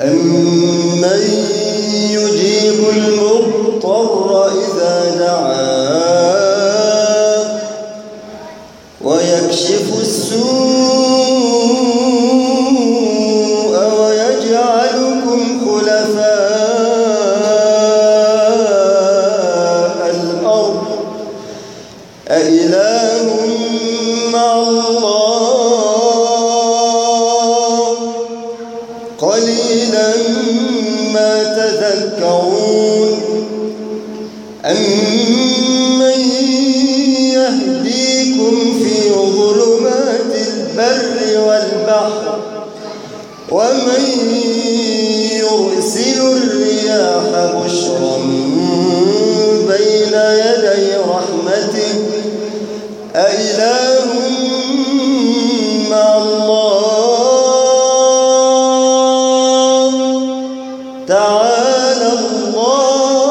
أمن يجيب المضطر إذا دعاه ويكشف السوء ويجعلكم خلفاء الأرض أإله مع الله ما تذكرون أمن يهديكم في ظلمات البر والبحر ومن يرسل الرياح بشرا بين يدي رحمته أإله تعالى الله.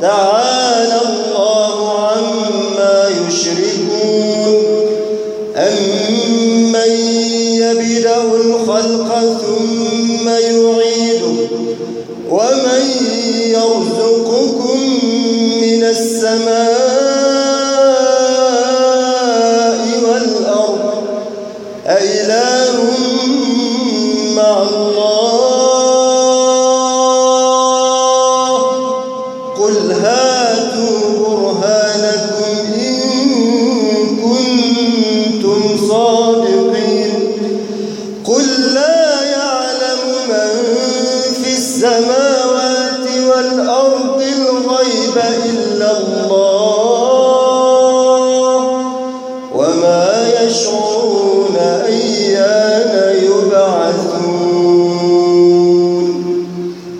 تعالى الله عما يشركون. أمن يبدأ الخلق ثم يعيده ومن يرزقكم من السماء قل لا يعلم من في السماوات والأرض الغيب إلا الله وما يشعرون أيام